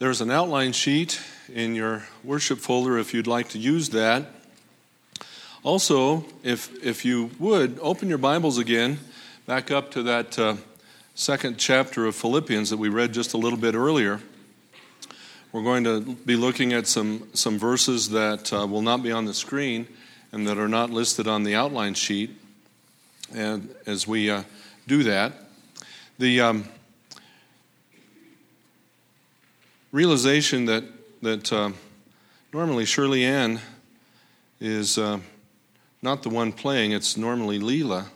There's an outline sheet in your worship folder if you'd like to use that. Also, if, if you would, open your Bibles again back up to that uh, second chapter of Philippians that we read just a little bit earlier. We're going to be looking at some, some verses that uh, will not be on the screen and that are not listed on the outline sheet. And as we uh, do that, the um, realization that, that uh, normally Shirley Ann is uh, not the one playing, it's normally Leela.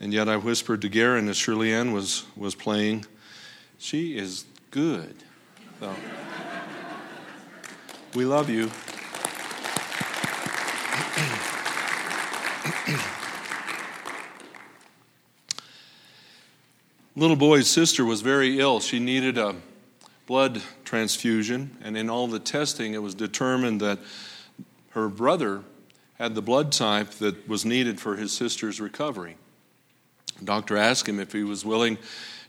And yet I whispered to Garen as Shirley Ann was, was playing, she is good. So, we love you. Little boy's sister was very ill. She needed a blood transfusion, and in all the testing, it was determined that her brother had the blood type that was needed for his sister's recovery. The doctor asked him if he was willing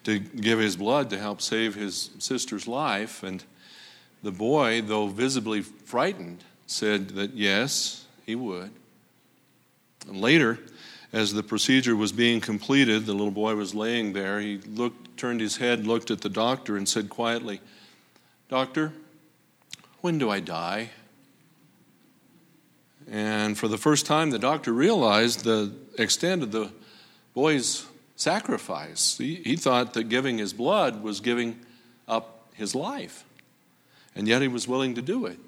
to give his blood to help save his sister's life, and the boy, though visibly frightened, said that yes, he would. And later, as the procedure was being completed, the little boy was laying there. He looked, turned his head, looked at the doctor, and said quietly, Doctor, when do I die? And for the first time, the doctor realized the extent of the boy's sacrifice. He, he thought that giving his blood was giving up his life, and yet he was willing to do it.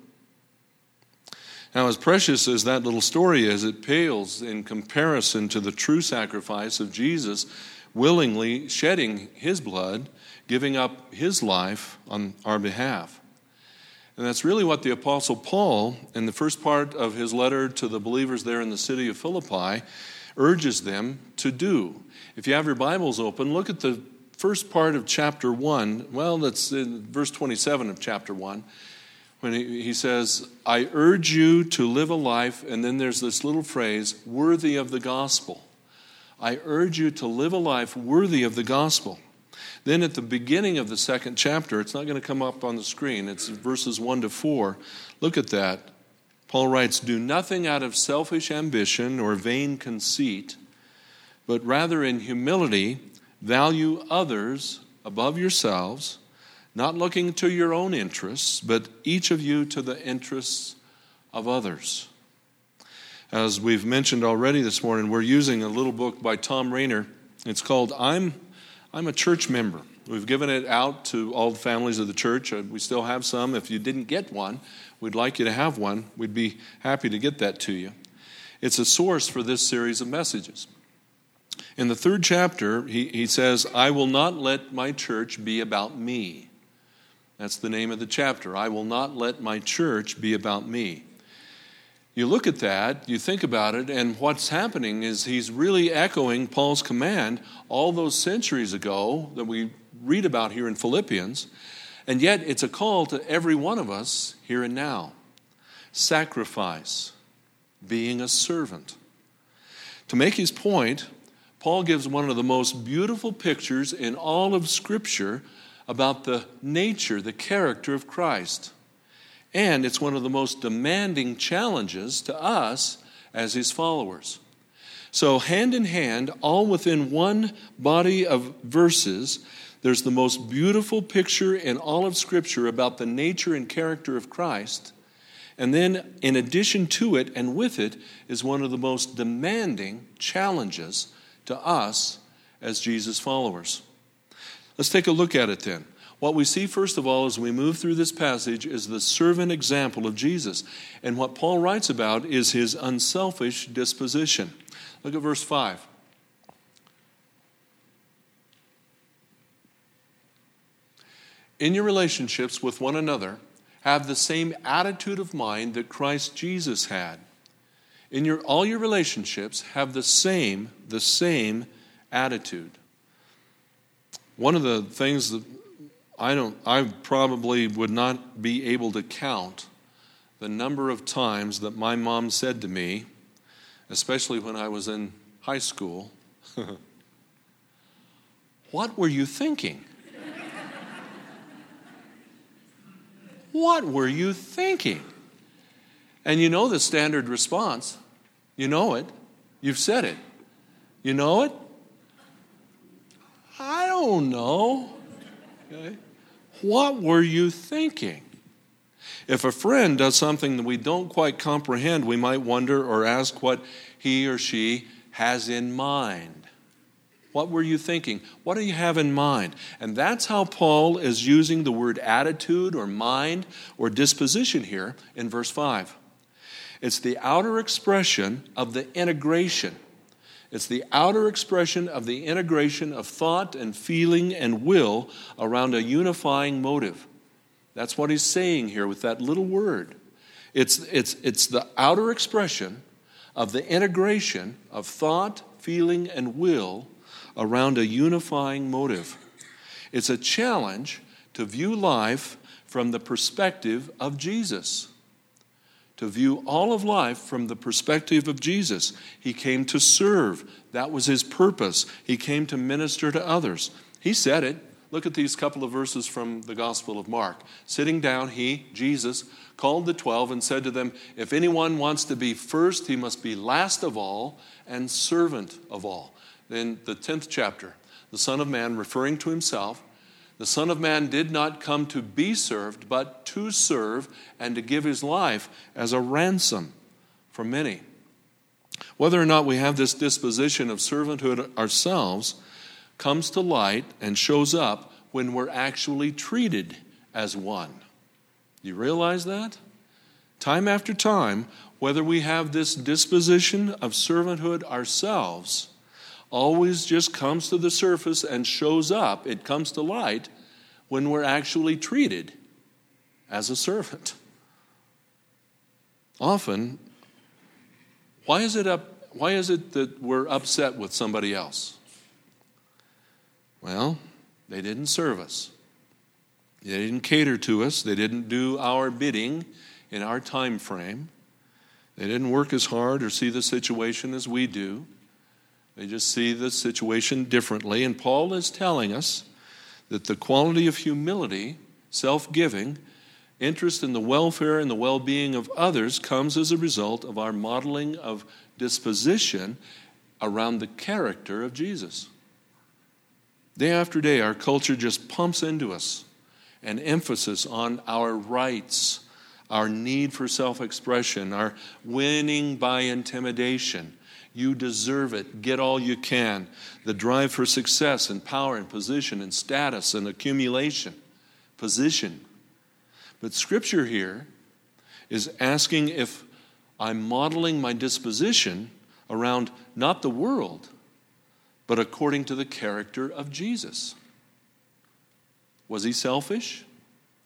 Now, as precious as that little story is, it pales in comparison to the true sacrifice of Jesus willingly shedding his blood, giving up his life on our behalf. And that's really what the Apostle Paul, in the first part of his letter to the believers there in the city of Philippi, urges them to do. If you have your Bibles open, look at the first part of chapter 1. Well, that's in verse 27 of chapter 1 when he, he says, I urge you to live a life, and then there's this little phrase, worthy of the gospel. I urge you to live a life worthy of the gospel. Then at the beginning of the second chapter, it's not going to come up on the screen, it's verses 1 to 4. Look at that. Paul writes, Do nothing out of selfish ambition or vain conceit, but rather in humility value others above yourselves not looking to your own interests, but each of you to the interests of others. As we've mentioned already this morning, we're using a little book by Thom Rainer. It's called I'm, I'm a Church Member. We've given it out to all the families of the church. We still have some. If you didn't get one, we'd like you to have one. We'd be happy to get that to you. It's a source for this series of messages. In the third chapter, he, he says, I will not let my church be about me. That's the name of the chapter. I will not let my church be about me. You look at that, you think about it, and what's happening is he's really echoing Paul's command all those centuries ago that we read about here in Philippians. And yet, it's a call to every one of us here and now sacrifice, being a servant. To make his point, Paul gives one of the most beautiful pictures in all of Scripture about the nature, the character of Christ. And it's one of the most demanding challenges to us as his followers. So, hand in hand, all within one body of verses, there's the most beautiful picture in all of Scripture about the nature and character of Christ. And then, in addition to it and with it, is one of the most demanding challenges to us as Jesus' followers. Let's take a look at it then. What we see, first of all, as we move through this passage, is the servant example of Jesus. And what Paul writes about is his unselfish disposition. Look at verse 5. In your relationships with one another, have the same attitude of mind that Christ Jesus had. In your, all your relationships, have the same, the same attitude. One of the things that I don't I probably would not be able to count the number of times that my mom said to me, especially when I was in high school, What were you thinking? What were you thinking? And you know the standard response. You know it. You've said it. You know it? Know. Okay. What were you thinking? If a friend does something that we don't quite comprehend, we might wonder or ask what he or she has in mind. What were you thinking? What do you have in mind? And that's how Paul is using the word attitude or mind or disposition here in verse 5. It's the outer expression of the integration. It's the outer expression of the integration of thought and feeling and will around a unifying motive. That's what he's saying here with that little word. It's, it's, it's the outer expression of the integration of thought, feeling, and will around a unifying motive. It's a challenge to view life from the perspective of Jesus. To view all of life from the perspective of Jesus. He came to serve, that was his purpose. He came to minister to others. He said it. Look at these couple of verses from the Gospel of Mark. Sitting down, he, Jesus, called the twelve and said to them, If anyone wants to be first, he must be last of all and servant of all in the 10th chapter, the Son of Man, referring to himself, the Son of Man did not come to be served, but to serve and to give his life as a ransom for many. Whether or not we have this disposition of servanthood ourselves comes to light and shows up when we're actually treated as one. You realize that? Time after time, whether we have this disposition of servanthood ourselves always just comes to the surface and shows up, it comes to light when we're actually treated as a servant. Often, why is it up why is it that we're upset with somebody else? Well, they didn't serve us. They didn't cater to us. They didn't do our bidding in our time frame. They didn't work as hard or see the situation as we do. They just see the situation differently. And Paul is telling us that the quality of humility, self giving, interest in the welfare and the well being of others comes as a result of our modeling of disposition around the character of Jesus. Day after day, our culture just pumps into us an emphasis on our rights, our need for self expression, our winning by intimidation you deserve it. Get all you can. The drive for success and power and position and status and accumulation. Position. But Scripture here is asking if I'm modeling my disposition around not the world, but according to the character of Jesus. Was he selfish?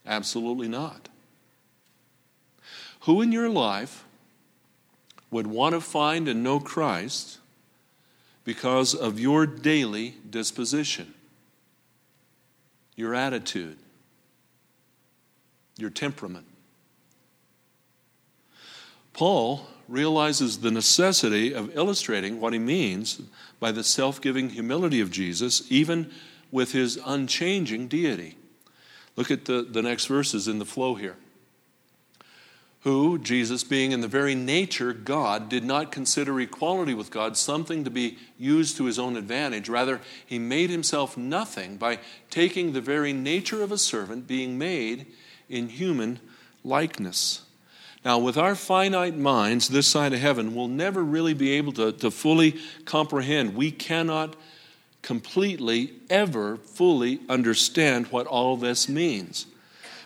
Absolutely not. Who in your life would want to find and know Christ because of your daily disposition, your attitude, your temperament. Paul realizes the necessity of illustrating what he means by the self giving humility of Jesus, even with his unchanging deity. Look at the, the next verses in the flow here who, Jesus being in the very nature God, did not consider equality with God something to be used to his own advantage. Rather, he made himself nothing by taking the very nature of a servant, being made in human likeness. Now, with our finite minds, this side of heaven, we'll never really be able to, to fully comprehend. We cannot completely, ever fully understand what all this means.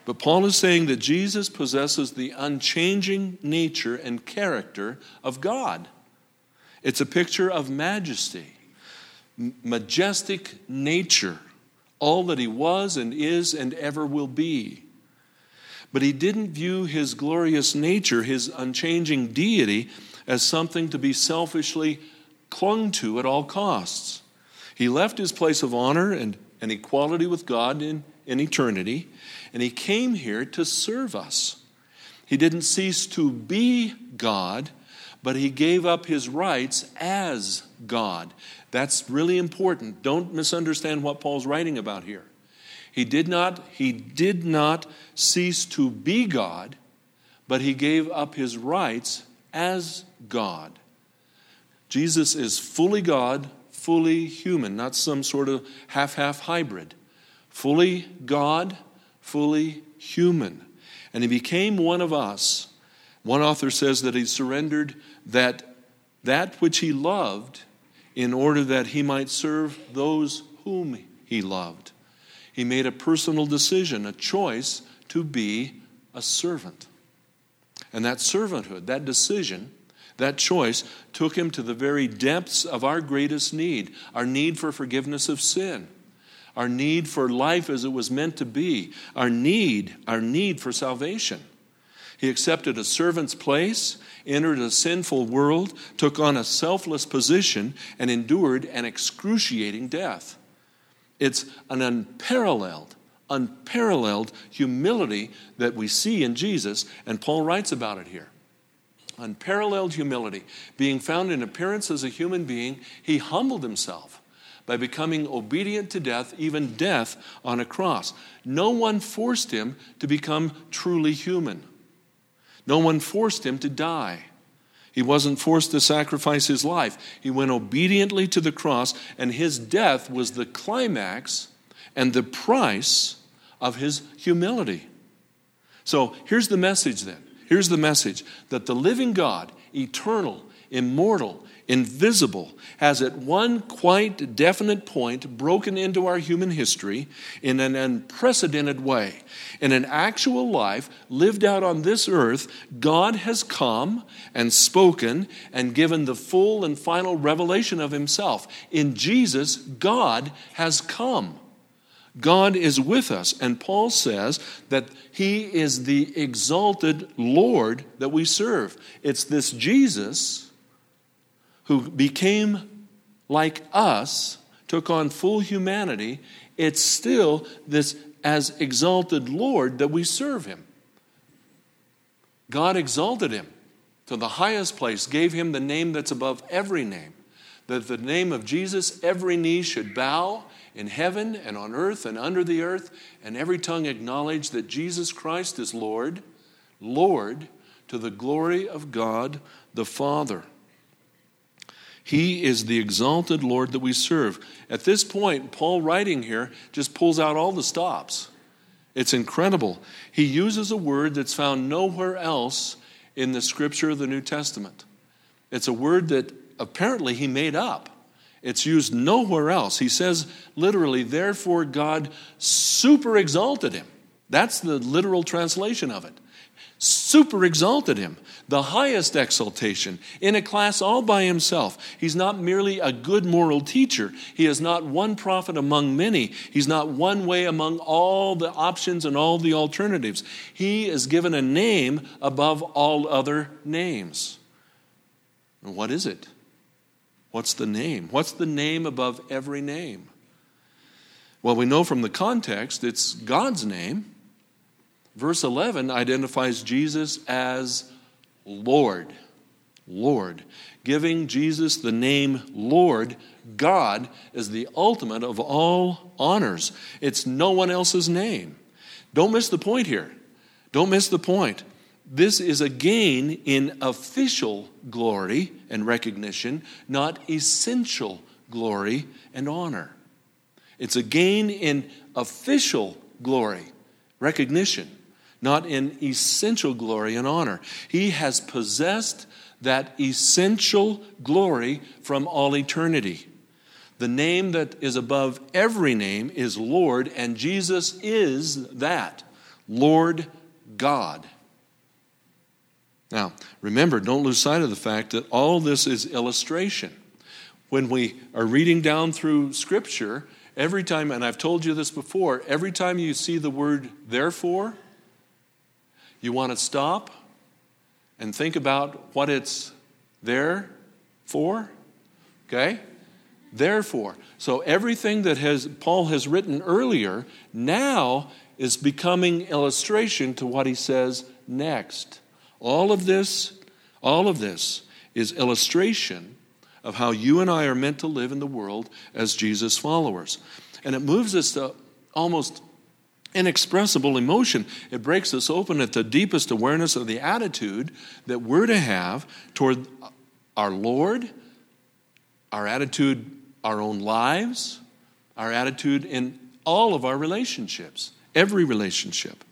But Paul is saying that Jesus possesses the unchanging nature and character of God. It's a picture of majesty, majestic nature, all that he was and is and ever will be. But he didn't view his glorious nature, his unchanging deity, as something to be selfishly clung to at all costs. He left his place of honor and, and equality with God in, in eternity and he came here to serve us. He didn't cease to be God, but he gave up his rights as God. That's really important. Don't misunderstand what Paul's writing about here. He did not, he did not cease to be God, but he gave up his rights as God. Jesus is fully God, fully human, not some sort of half half hybrid. Fully God, fully human. And he became one of us. One author says that he surrendered that, that which he loved in order that he might serve those whom he loved. He made a personal decision, a choice to be a servant. And that servanthood, that decision, that choice took him to the very depths of our greatest need our need for forgiveness of sin, our need for life as it was meant to be, our need, our need for salvation. He accepted a servant's place, entered a sinful world, took on a selfless position, and endured an excruciating death. It's an unparalleled, unparalleled humility that we see in Jesus, and Paul writes about it here. Unparalleled humility. Being found in appearance as a human being, he humbled himself by becoming obedient to death, even death on a cross. No one forced him to become truly human. No one forced him to die. He wasn't forced to sacrifice his life. He went obediently to the cross, and his death was the climax and the price of his humility. So here's the message then. Here's the message that the living God, eternal, immortal, invisible, has at one quite definite point broken into our human history in an unprecedented way. In an actual life lived out on this earth, God has come and spoken and given the full and final revelation of Himself. In Jesus, God has come. God is with us. And Paul says that He is the exalted Lord that we serve. It's this Jesus who became like us, took on full humanity, it's still this as exalted Lord that we serve him. God exalted him to the highest place, gave him the name that's above every name. That the name of Jesus, every knee should bow in heaven and on earth and under the earth, and every tongue acknowledge that Jesus Christ is Lord, Lord, to the glory of God the Father. He is the exalted Lord that we serve. At this point, Paul writing here just pulls out all the stops. It's incredible. He uses a word that's found nowhere else in the scripture of the New Testament. It's a word that apparently he made up. It's used nowhere else. He says literally, therefore God super exalted him. That's the literal translation of it super exalted him, the highest exaltation, in a class all by himself. He's not merely a good moral teacher. He is not one prophet among many. He's not one way among all the options and all the alternatives. He is given a name above all other names. And what is it? What's the name? What's the name above every name? Well, we know from the context it's God's name. Verse 11 identifies Jesus as Lord. Lord. Giving Jesus the name Lord, God, is the ultimate of all honors. It's no one else's name. Don't miss the point here. Don't miss the point. This is a gain in official glory and recognition, not essential glory and honor. It's a gain in official glory, recognition not in essential glory and honor. He has possessed that essential glory from all eternity. The name that is above every name is Lord, and Jesus is that Lord God. Now, remember, don't lose sight of the fact that all this is illustration. When we are reading down through Scripture, every time, and I've told you this before, every time you see the word therefore, you want to stop and think about what it's there for? Okay? Therefore. So everything that has Paul has written earlier now is becoming illustration to what he says next. All of this, all of this is illustration of how you and I are meant to live in the world as Jesus followers. And it moves us to almost inexpressible emotion. It breaks us open at the deepest awareness of the attitude that we're to have toward our Lord, our attitude, our own lives, our attitude in all of our relationships, every relationship.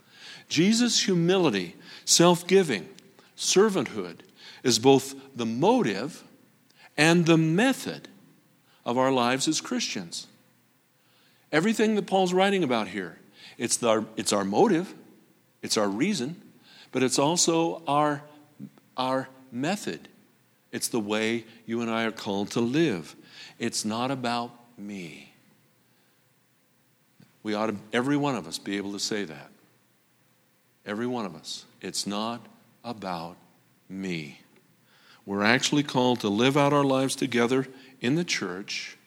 Jesus' humility, self giving, servanthood is both the motive and the method of our lives as Christians. Everything that Paul's writing about here it's our, it's our motive, it's our reason, but it's also our, our method. It's the way you and I are called to live. It's not about me. We ought to, every one of us, be able to say that. Every one of us. It's not about me. We're actually called to live out our lives together in the church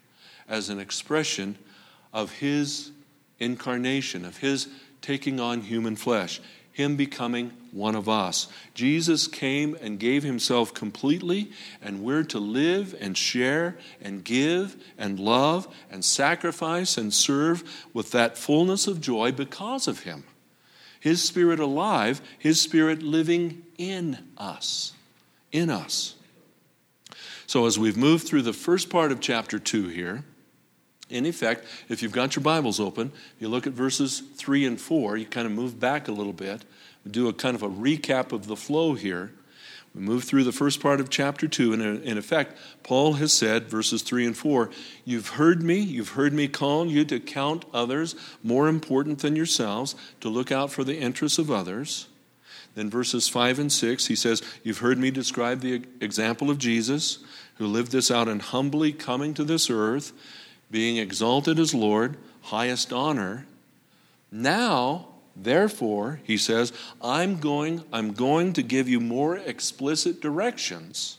as an expression of His incarnation, of his taking on human flesh, him becoming one of us. Jesus came and gave himself completely, and we're to live and share and give and love and sacrifice and serve with that fullness of joy because of him. His spirit alive, his spirit living in us. In us. So, as we've moved through the first part of chapter 2 here, in effect, if you've got your Bibles open, you look at verses 3 and 4, you kind of move back a little bit, do a kind of a recap of the flow here. We move through the first part of chapter 2, and in effect, Paul has said, verses 3 and 4, You've heard me, you've heard me call you to count others more important than yourselves, to look out for the interests of others. Then verses 5 and 6, he says, You've heard me describe the example of Jesus, who lived this out in humbly coming to this earth being exalted as Lord, highest honor. Now, therefore, he says, I'm going, I'm going to give you more explicit directions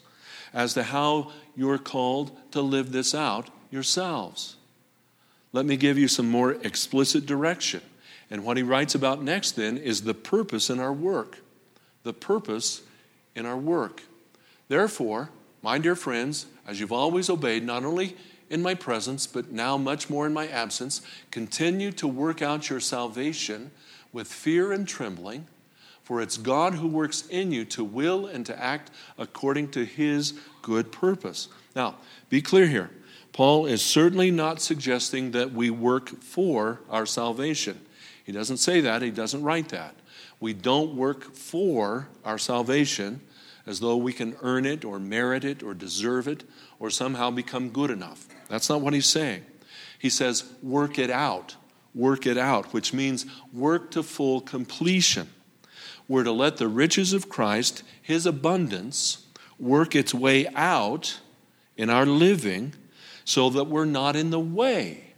as to how you're called to live this out yourselves. Let me give you some more explicit direction. And what he writes about next then is the purpose in our work. The purpose in our work. Therefore, my dear friends, as you've always obeyed, not only in my presence, but now much more in my absence. Continue to work out your salvation with fear and trembling, for it's God who works in you to will and to act according to his good purpose. Now, be clear here. Paul is certainly not suggesting that we work for our salvation. He doesn't say that, he doesn't write that. We don't work for our salvation as though we can earn it or merit it or deserve it or somehow become good enough. That's not what he's saying. He says, work it out. Work it out, which means work to full completion. We're to let the riches of Christ, his abundance, work its way out in our living so that we're not in the way.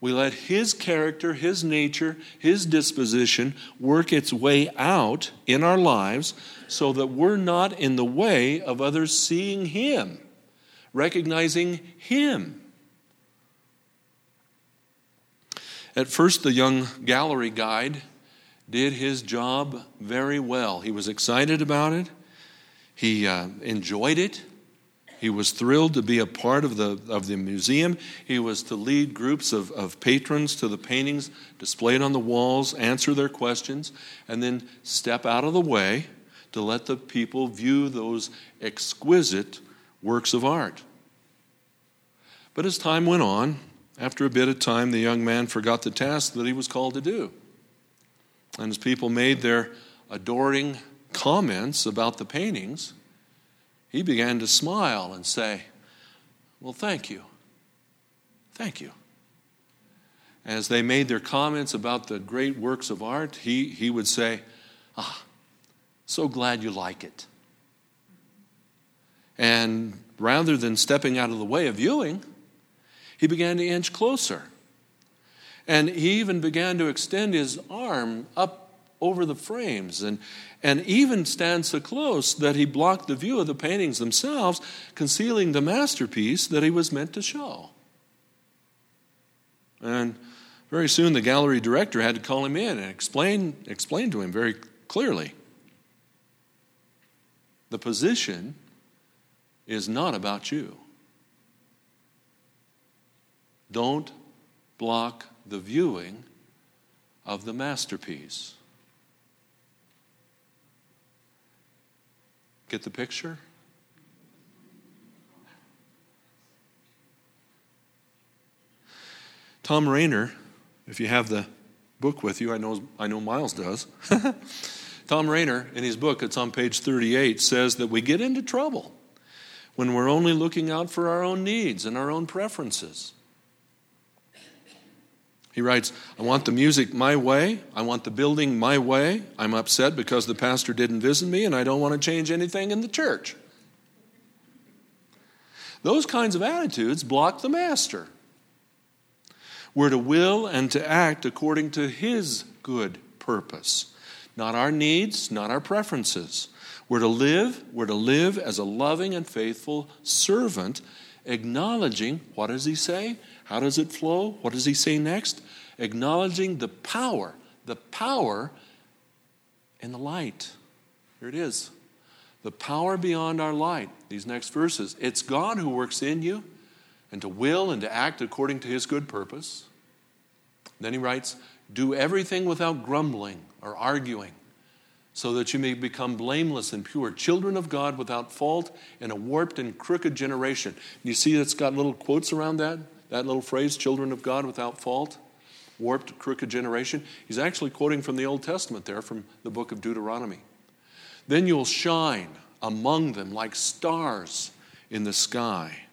We let his character, his nature, his disposition work its way out in our lives so that we're not in the way of others seeing him recognizing Him. At first, the young gallery guide did his job very well. He was excited about it, he uh, enjoyed it. He was thrilled to be a part of the, of the museum. He was to lead groups of, of patrons to the paintings displayed on the walls, answer their questions, and then step out of the way to let the people view those exquisite works of art. But as time went on, after a bit of time, the young man forgot the task that he was called to do. And as people made their adoring comments about the paintings, he began to smile and say, Well, thank you. Thank you. As they made their comments about the great works of art, he, he would say, Ah, so glad you like it. And rather than stepping out of the way of viewing, he began to inch closer. And he even began to extend his arm up over the frames and, and even stand so close that he blocked the view of the paintings themselves, concealing the masterpiece that he was meant to show. And very soon the gallery director had to call him in and explain, explain to him very clearly the position is not about you. Don't block the viewing of the masterpiece. Get the picture? Thom Rainer, if you have the book with you, I know, I know Miles does. Thom Rainer, in his book, it's on page 38, says that we get into trouble when we're only looking out for our own needs and our own preferences. He writes, I want the music my way. I want the building my way. I'm upset because the pastor didn't visit me and I don't want to change anything in the church. Those kinds of attitudes block the master. We're to will and to act according to His good purpose, not our needs, not our preferences. We're to live, we're to live as a loving and faithful servant, acknowledging what does He say? How does it flow? What does He say next? Acknowledging the power, the power in the light. Here it is. The power beyond our light. These next verses. It's God who works in you and to will and to act according to his good purpose. Then he writes, Do everything without grumbling or arguing, so that you may become blameless and pure, children of God without fault in a warped and crooked generation. You see it's got little quotes around that, that little phrase, children of God without fault, warped, crooked generation. He's actually quoting from the Old Testament there, from the book of Deuteronomy. Then you'll shine among them like stars in the sky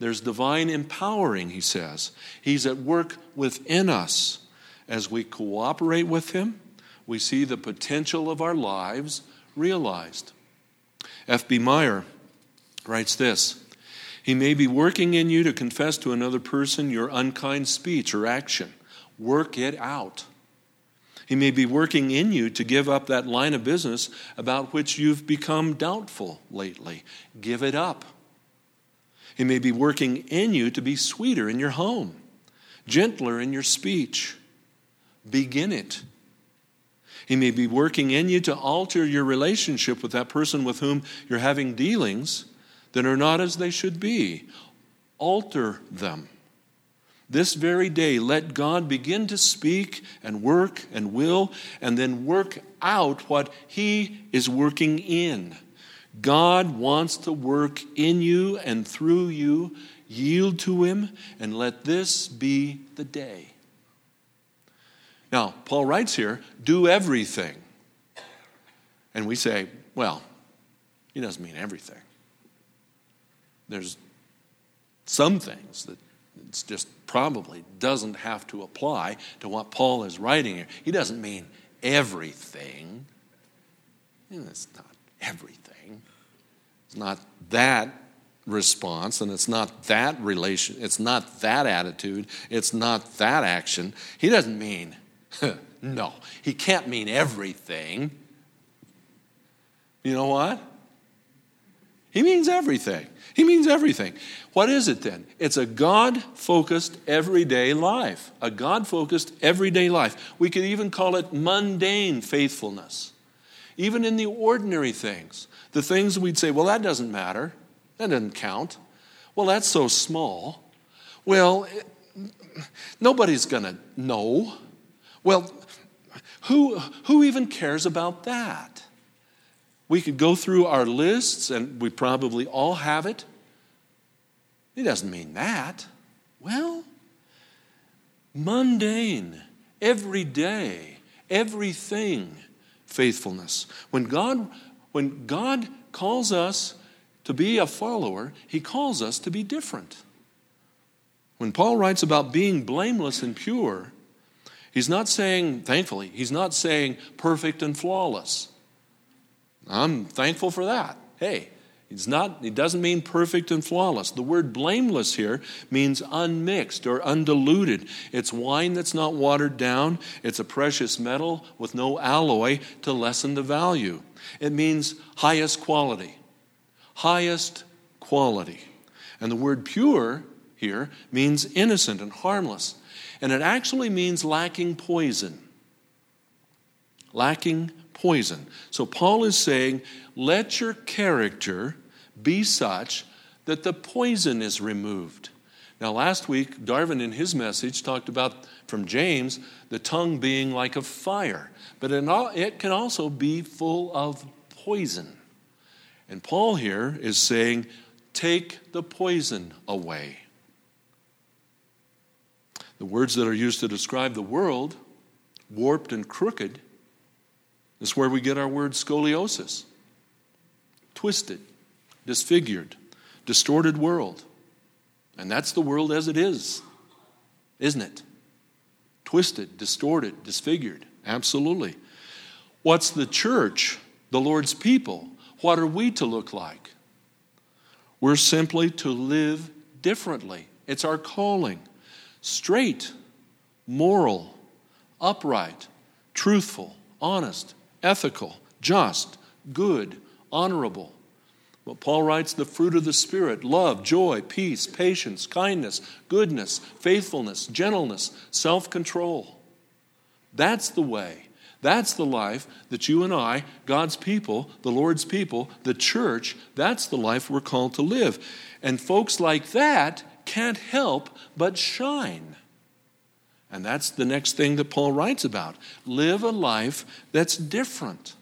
there's divine empowering, he says. He's at work within us. As we cooperate with him, we see the potential of our lives realized. F.B. Meyer writes this He may be working in you to confess to another person your unkind speech or action. Work it out. He may be working in you to give up that line of business about which you've become doubtful lately. Give it up. He may be working in you to be sweeter in your home, gentler in your speech. Begin it. He may be working in you to alter your relationship with that person with whom you're having dealings that are not as they should be. Alter them. This very day, let God begin to speak and work and will, and then work out what He is working in. God wants to work in you and through you. Yield to Him and let this be the day. Now, Paul writes here do everything. And we say, well, he doesn't mean everything. There's some things that it's just probably doesn't have to apply to what Paul is writing here. He doesn't mean everything. It's not everything. It's not that response and it's not that relation, it's not that attitude, it's not that action. He doesn't mean, no, he can't mean everything. You know what? He means everything. He means everything. What is it then? It's a God focused everyday life. A God focused everyday life. We could even call it mundane faithfulness. Even in the ordinary things. The things we'd say, well, that doesn't matter. That doesn't count. Well, that's so small. Well, it, nobody's going to know. Well, who, who even cares about that? We could go through our lists, and we probably all have it. It doesn't mean that. Well, mundane, everyday, everything faithfulness. When God when God calls us to be a follower, He calls us to be different. When Paul writes about being blameless and pure, he's not saying, thankfully, he's not saying perfect and flawless. I'm thankful for that. Hey, it's not, it doesn't mean perfect and flawless. The word blameless here means unmixed or undiluted. It's wine that's not watered down. It's a precious metal with no alloy to lessen the value. It means highest quality. Highest quality. And the word pure here means innocent and harmless. And it actually means lacking poison. Lacking poison. So Paul is saying, let your character be such that the poison is removed. Now, last week, Darwin in his message talked about from James the tongue being like a fire, but it can also be full of poison. And Paul here is saying, take the poison away. The words that are used to describe the world, warped and crooked, is where we get our word scoliosis. Twisted, disfigured, distorted world. And that's the world as it is, isn't it? Twisted, distorted, disfigured. Absolutely. What's the church, the Lord's people? What are we to look like? We're simply to live differently. It's our calling straight, moral, upright, truthful, honest, ethical, just, good, honorable. But Paul writes the fruit of the Spirit love, joy, peace, patience, kindness, goodness, faithfulness, gentleness, self control. That's the way. That's the life that you and I, God's people, the Lord's people, the church, that's the life we're called to live. And folks like that can't help but shine. And that's the next thing that Paul writes about. Live a life that's different.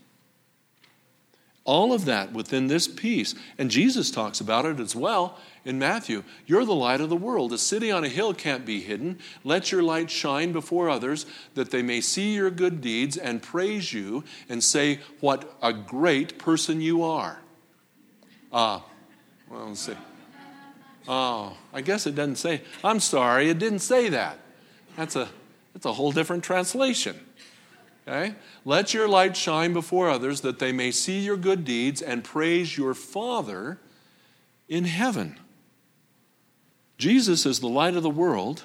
All of that within this peace. And Jesus talks about it as well in Matthew. You're the light of the world. A city on a hill can't be hidden. Let your light shine before others that they may see your good deeds and praise you and say what a great person you are. Ah, uh, well, let's see. Oh, I guess it doesn't say. I'm sorry, it didn't say that. That's a, that's a whole different translation. Okay? Let your light shine before others that they may see your good deeds and praise your Father in heaven. Jesus is the light of the world,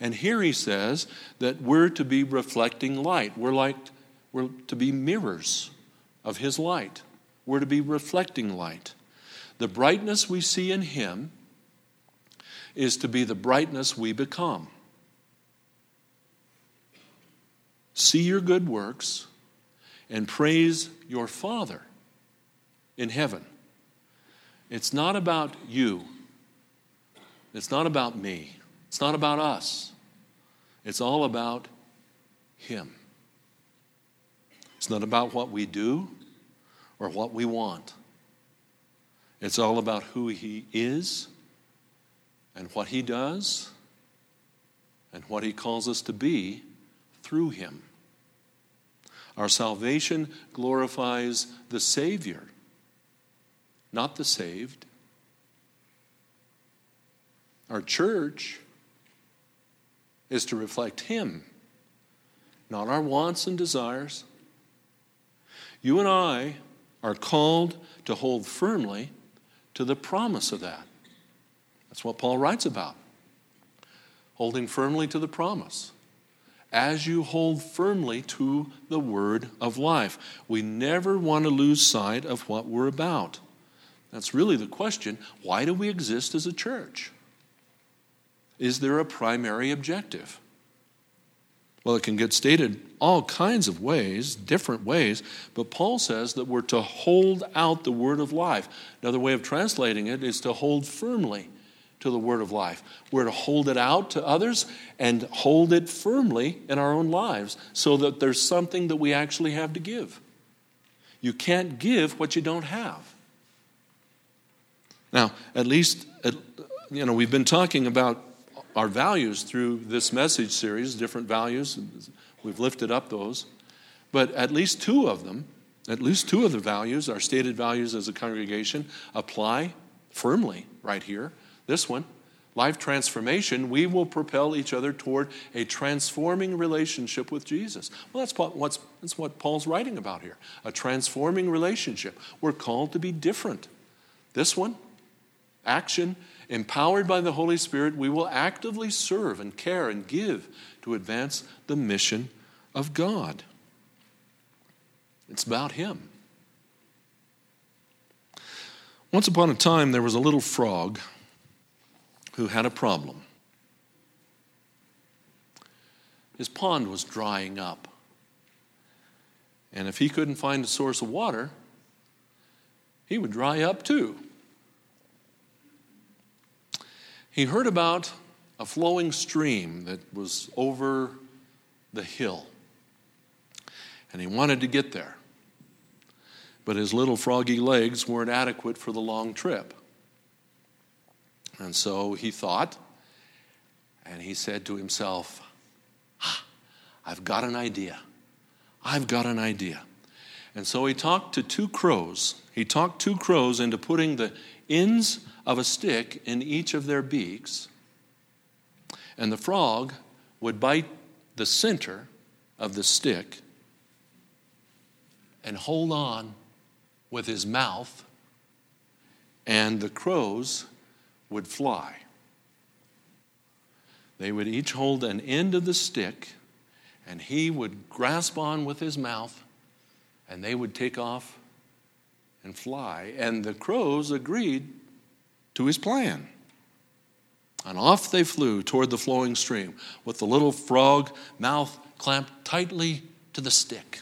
and here he says that we're to be reflecting light. We're like we're to be mirrors of his light. We're to be reflecting light. The brightness we see in him is to be the brightness we become. See your good works and praise your Father in heaven. It's not about you. It's not about me. It's not about us. It's all about Him. It's not about what we do or what we want. It's all about who He is and what He does and what He calls us to be through Him. Our salvation glorifies the Savior, not the saved. Our church is to reflect Him, not our wants and desires. You and I are called to hold firmly to the promise of that. That's what Paul writes about. Holding firmly to the promise. As you hold firmly to the word of life. We never want to lose sight of what we're about. That's really the question why do we exist as a church? Is there a primary objective? Well, it can get stated all kinds of ways, different ways, but Paul says that we're to hold out the word of life. Another way of translating it is to hold firmly to the word of life. We're to hold it out to others and hold it firmly in our own lives so that there's something that we actually have to give. You can't give what you don't have. Now, at least, you know, we've been talking about our values through this message series, different values. We've lifted up those. But at least two of them, at least two of the values, our stated values as a congregation, apply firmly right here. This one, life transformation, we will propel each other toward a transforming relationship with Jesus. Well, that's, what's, that's what Paul's writing about here a transforming relationship. We're called to be different. This one, action, empowered by the Holy Spirit, we will actively serve and care and give to advance the mission of God. It's about Him. Once upon a time, there was a little frog who had a problem. His pond was drying up. And if he couldn't find a source of water, he would dry up too. he heard about a flowing stream that was over the hill. And he wanted to get there. But his little froggy legs weren't adequate for the long trip. And so he thought, and he said to himself, ah, I've got an idea. I've got an idea. And so he talked to two crows. He talked two crows into putting the ends of a stick in each of their beaks. And the frog would bite the center of the stick and hold on with his mouth, and the crows would fly. They would each hold an end of the stick, and he would grasp on with his mouth, and they would take off and fly. And the crows agreed to his plan. And off they flew toward the flowing stream, with the little frog mouth clamped tightly to the stick.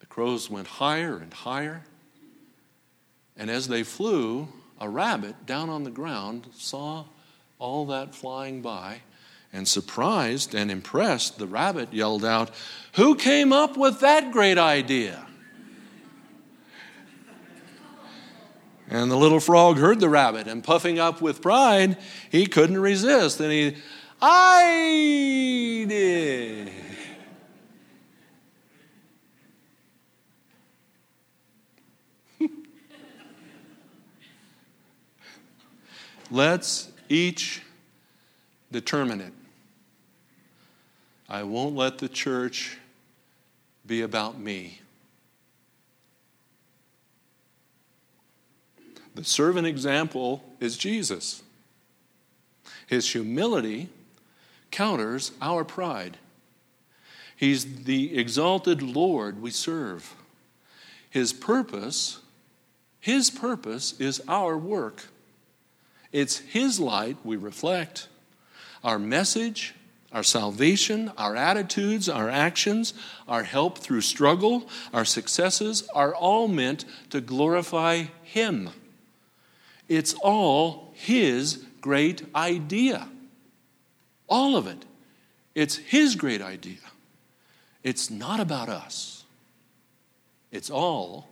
The crows went higher and higher, and as they flew, a rabbit down on the ground saw all that flying by. And surprised and impressed, the rabbit yelled out, Who came up with that great idea? And the little frog heard the rabbit, and puffing up with pride, he couldn't resist. And he, I did. Let's each determine it. I won't let the church be about me. The servant example is Jesus. His humility counters our pride. He's the exalted Lord we serve. His purpose, his purpose is our work. It's his light we reflect. Our message, our salvation, our attitudes, our actions, our help through struggle, our successes are all meant to glorify him. It's all His great idea. All of it. It's His great idea. It's not about us, it's all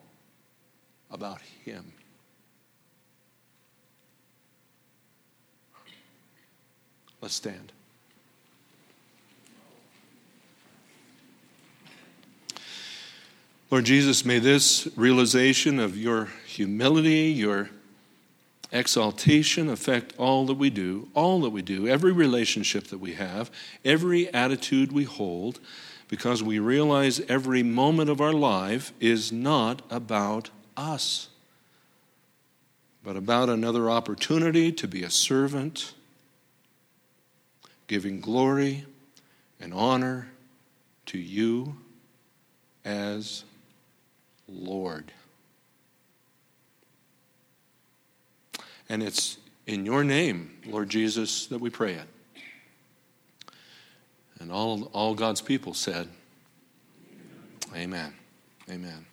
about Him. Let's stand. Lord Jesus, may this realization of your humility, your exaltation affect all that we do, all that we do, every relationship that we have, every attitude we hold, because we realize every moment of our life is not about us, but about another opportunity to be a servant, giving glory and honor to you as Lord. And it's in your name, Lord Jesus, that we pray it. And all, all God's people said, Amen. Amen.